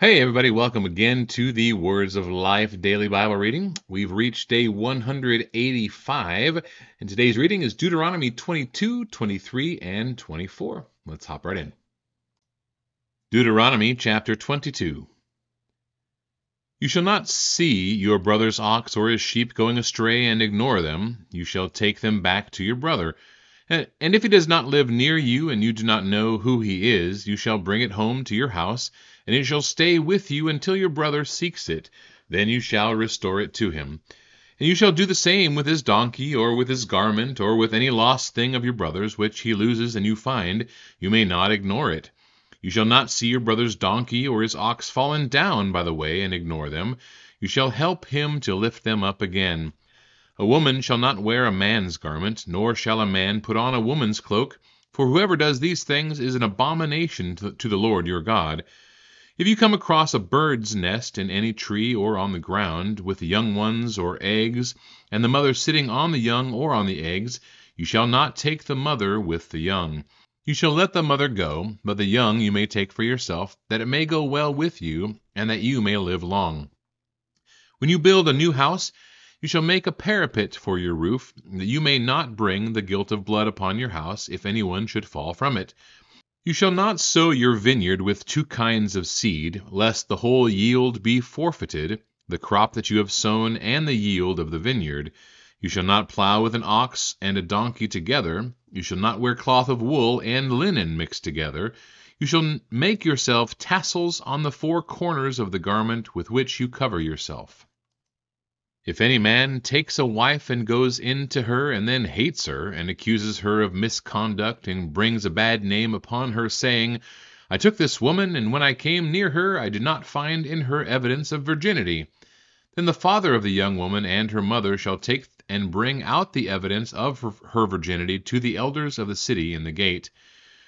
Hey, everybody, welcome again to the Words of Life Daily Bible Reading. We've reached day 185, and today's reading is Deuteronomy 22, 23, and 24. Let's hop right in. Deuteronomy chapter 22. You shall not see your brother's ox or his sheep going astray and ignore them. You shall take them back to your brother. And if he does not live near you and you do not know who he is, you shall bring it home to your house and it shall stay with you until your brother seeks it. Then you shall restore it to him. And you shall do the same with his donkey, or with his garment, or with any lost thing of your brother's, which he loses and you find. You may not ignore it. You shall not see your brother's donkey or his ox fallen down by the way and ignore them. You shall help him to lift them up again. A woman shall not wear a man's garment, nor shall a man put on a woman's cloak, for whoever does these things is an abomination to the Lord your God. If you come across a bird's nest in any tree or on the ground, with the young ones or eggs, and the mother sitting on the young or on the eggs, you shall not take the mother with the young. You shall let the mother go, but the young you may take for yourself, that it may go well with you, and that you may live long. When you build a new house, you shall make a parapet for your roof, that you may not bring the guilt of blood upon your house, if anyone should fall from it. You shall not sow your vineyard with two kinds of seed, lest the whole yield be forfeited, the crop that you have sown and the yield of the vineyard. You shall not plow with an ox and a donkey together. You shall not wear cloth of wool and linen mixed together. You shall make yourself tassels on the four corners of the garment with which you cover yourself. If any man takes a wife and goes in to her and then hates her, and accuses her of misconduct, and brings a bad name upon her, saying, I took this woman, and when I came near her I did not find in her evidence of virginity, then the father of the young woman and her mother shall take and bring out the evidence of her virginity to the elders of the city in the gate.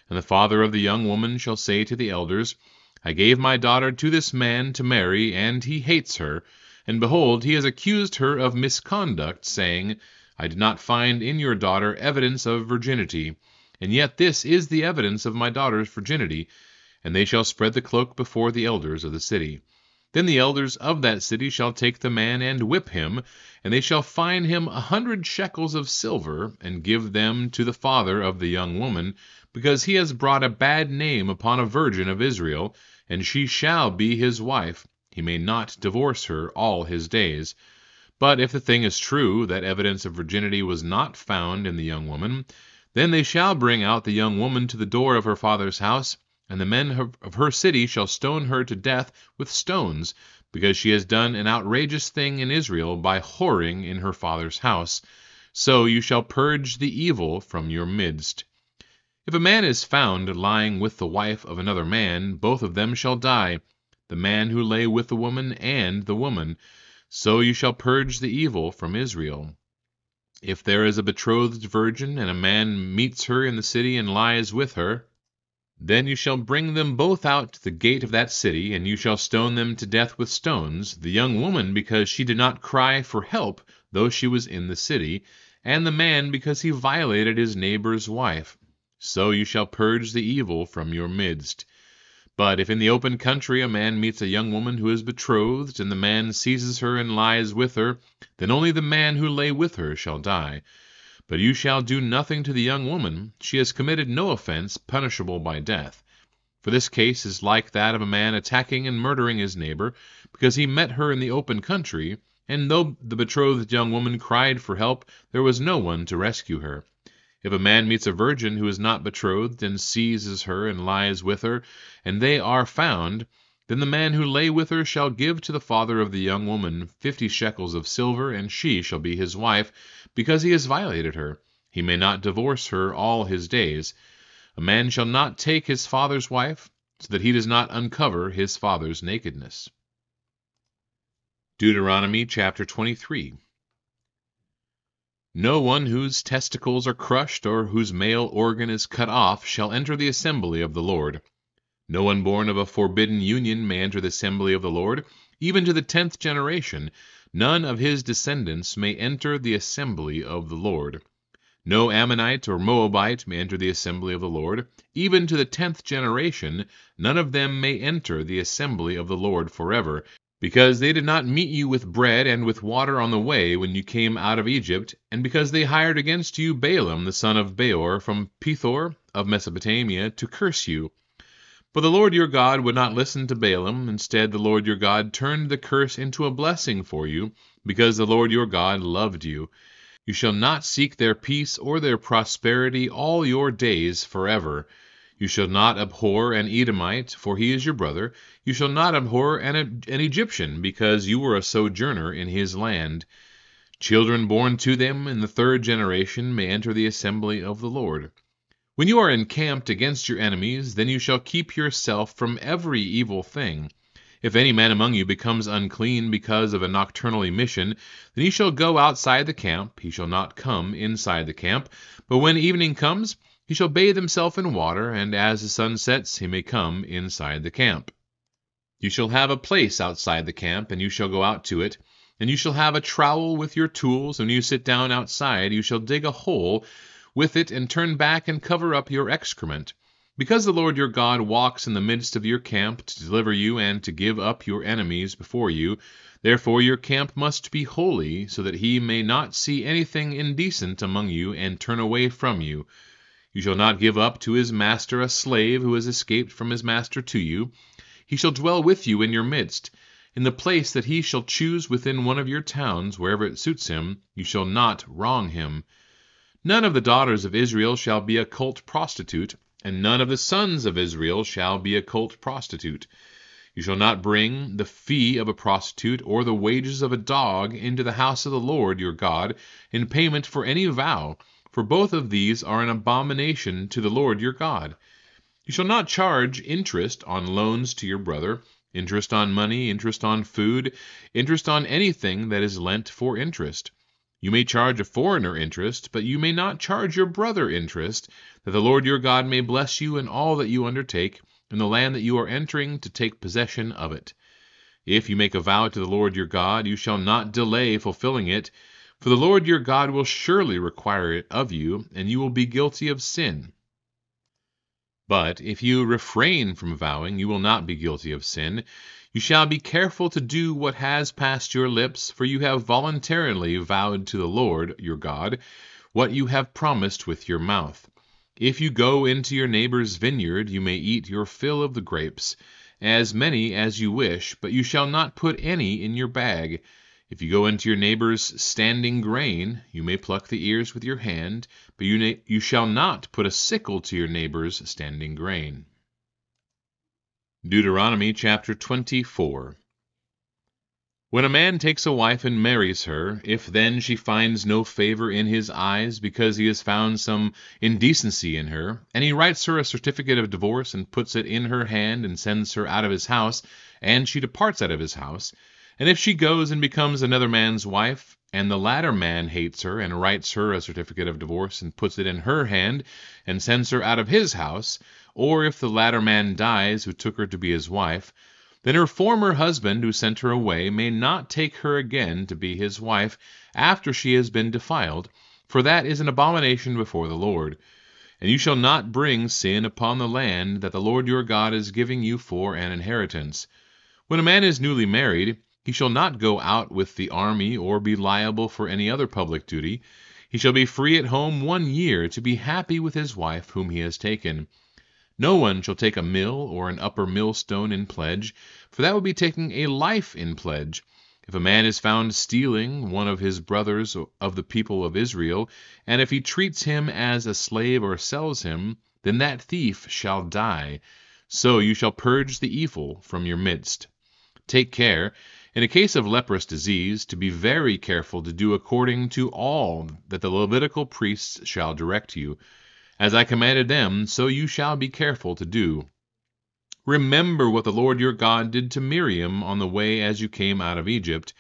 And the father of the young woman shall say to the elders, I gave my daughter to this man to marry, and he hates her. And behold, he has accused her of misconduct, saying, I did not find in your daughter evidence of virginity. And yet this is the evidence of my daughter's virginity. And they shall spread the cloak before the elders of the city. Then the elders of that city shall take the man and whip him, and they shall fine him a hundred shekels of silver, and give them to the father of the young woman, because he has brought a bad name upon a virgin of Israel, and she shall be his wife he may not divorce her all his days. But if the thing is true, that evidence of virginity was not found in the young woman, then they shall bring out the young woman to the door of her father's house, and the men of her city shall stone her to death with stones, because she has done an outrageous thing in Israel by whoring in her father's house. So you shall purge the evil from your midst. If a man is found lying with the wife of another man, both of them shall die the man who lay with the woman and the woman. So you shall purge the evil from Israel. If there is a betrothed virgin, and a man meets her in the city and lies with her, then you shall bring them both out to the gate of that city, and you shall stone them to death with stones, the young woman because she did not cry for help, though she was in the city, and the man because he violated his neighbor's wife. So you shall purge the evil from your midst. But if in the open country a man meets a young woman who is betrothed, and the man seizes her and lies with her, then only the man who lay with her shall die. But you shall do nothing to the young woman; she has committed no offense punishable by death. For this case is like that of a man attacking and murdering his neighbor, because he met her in the open country, and though the betrothed young woman cried for help, there was no one to rescue her. If a man meets a virgin who is not betrothed, and seizes her and lies with her, and they are found, then the man who lay with her shall give to the father of the young woman fifty shekels of silver, and she shall be his wife, because he has violated her. He may not divorce her all his days. A man shall not take his father's wife, so that he does not uncover his father's nakedness. Deuteronomy chapter 23. No one whose testicles are crushed or whose male organ is cut off shall enter the assembly of the Lord. No one born of a forbidden union may enter the assembly of the Lord, even to the tenth generation. None of his descendants may enter the assembly of the Lord. No Ammonite or Moabite may enter the assembly of the Lord. Even to the tenth generation, none of them may enter the assembly of the Lord forever, because they did not meet you with bread and with water on the way when you came out of Egypt, and because they hired against you Balaam the son of Beor from Pethor of Mesopotamia to curse you. But the Lord your God would not listen to Balaam. Instead, the Lord your God turned the curse into a blessing for you, because the Lord your God loved you. You shall not seek their peace or their prosperity all your days forever. You shall not abhor an Edomite, for he is your brother. You shall not abhor an, an Egyptian, because you were a sojourner in his land. Children born to them in the third generation may enter the assembly of the Lord. When you are encamped against your enemies, then you shall keep yourself from every evil thing. If any man among you becomes unclean because of a nocturnal emission, then he shall go outside the camp, he shall not come inside the camp. But when evening comes, he shall bathe himself in water, and as the sun sets, he may come inside the camp. You shall have a place outside the camp, and you shall go out to it. And you shall have a trowel with your tools, and when you sit down outside, you shall dig a hole with it, and turn back and cover up your excrement. Because the Lord your God walks in the midst of your camp to deliver you and to give up your enemies before you, therefore your camp must be holy, so that he may not see anything indecent among you and turn away from you. You shall not give up to his master a slave who has escaped from his master to you. He shall dwell with you in your midst. In the place that he shall choose within one of your towns, wherever it suits him, you shall not wrong him. None of the daughters of Israel shall be a cult prostitute, and none of the sons of Israel shall be a cult prostitute. You shall not bring the fee of a prostitute or the wages of a dog into the house of the Lord your God in payment for any vow for both of these are an abomination to the Lord your God. You shall not charge interest on loans to your brother, interest on money, interest on food, interest on anything that is lent for interest. You may charge a foreigner interest, but you may not charge your brother interest, that the Lord your God may bless you in all that you undertake, in the land that you are entering to take possession of it. If you make a vow to the Lord your God, you shall not delay fulfilling it, for the Lord your God will surely require it of you, and you will be guilty of sin. But if you refrain from vowing, you will not be guilty of sin. You shall be careful to do what has passed your lips, for you have voluntarily vowed to the Lord your God what you have promised with your mouth. If you go into your neighbor's vineyard, you may eat your fill of the grapes, as many as you wish, but you shall not put any in your bag. If you go into your neighbor's standing grain, you may pluck the ears with your hand, but you, you shall not put a sickle to your neighbor's standing grain. Deuteronomy chapter 24 When a man takes a wife and marries her, if then she finds no favor in his eyes because he has found some indecency in her, and he writes her a certificate of divorce and puts it in her hand and sends her out of his house, and she departs out of his house, and if she goes and becomes another man's wife, and the latter man hates her, and writes her a certificate of divorce, and puts it in her hand, and sends her out of his house, or if the latter man dies who took her to be his wife, then her former husband who sent her away may not take her again to be his wife after she has been defiled, for that is an abomination before the Lord. And you shall not bring sin upon the land that the Lord your God is giving you for an inheritance. When a man is newly married, he shall not go out with the army or be liable for any other public duty. He shall be free at home one year to be happy with his wife whom he has taken. No one shall take a mill or an upper millstone in pledge, for that would be taking a life in pledge. If a man is found stealing one of his brothers of the people of Israel, and if he treats him as a slave or sells him, then that thief shall die. So you shall purge the evil from your midst. Take care in a case of leprous disease, to be very careful to do according to all that the Levitical priests shall direct you. As I commanded them, so you shall be careful to do. Remember what the Lord your God did to Miriam on the way as you came out of Egypt.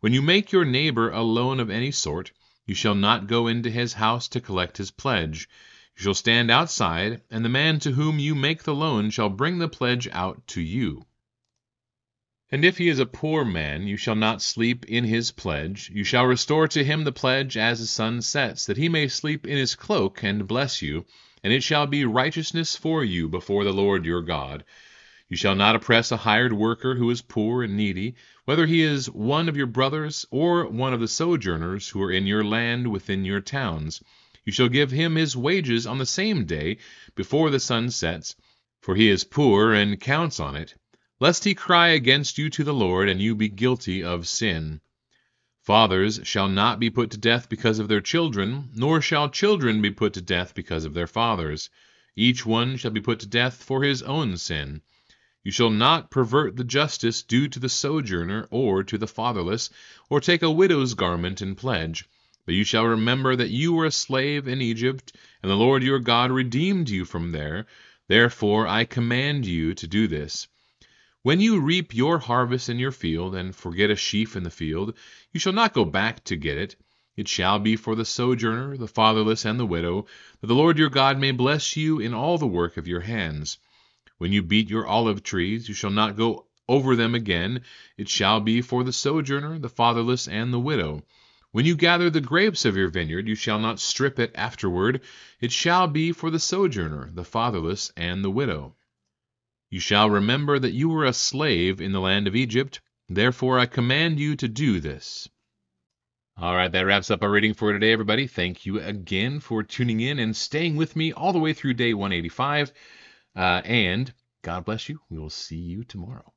When you make your neighbor a loan of any sort, you shall not go into his house to collect his pledge. You shall stand outside, and the man to whom you make the loan shall bring the pledge out to you. And if he is a poor man, you shall not sleep in his pledge. You shall restore to him the pledge as the sun sets, that he may sleep in his cloak and bless you, and it shall be righteousness for you before the Lord your God. You shall not oppress a hired worker who is poor and needy, whether he is one of your brothers or one of the sojourners who are in your land within your towns. You shall give him his wages on the same day before the sun sets, for he is poor and counts on it lest he cry against you to the Lord, and you be guilty of sin. Fathers shall not be put to death because of their children, nor shall children be put to death because of their fathers. Each one shall be put to death for his own sin. You shall not pervert the justice due to the sojourner or to the fatherless, or take a widow's garment in pledge. But you shall remember that you were a slave in Egypt, and the Lord your God redeemed you from there. Therefore I command you to do this. When you reap your harvest in your field, and forget a sheaf in the field, you shall not go back to get it. It shall be for the sojourner, the fatherless, and the widow, that the Lord your God may bless you in all the work of your hands. When you beat your olive trees, you shall not go over them again. It shall be for the sojourner, the fatherless, and the widow. When you gather the grapes of your vineyard, you shall not strip it afterward. It shall be for the sojourner, the fatherless, and the widow. You shall remember that you were a slave in the land of Egypt. Therefore I command you to do this. All right, that wraps up our reading for today, everybody. Thank you again for tuning in and staying with me all the way through day 185. Uh, and God bless you. We will see you tomorrow.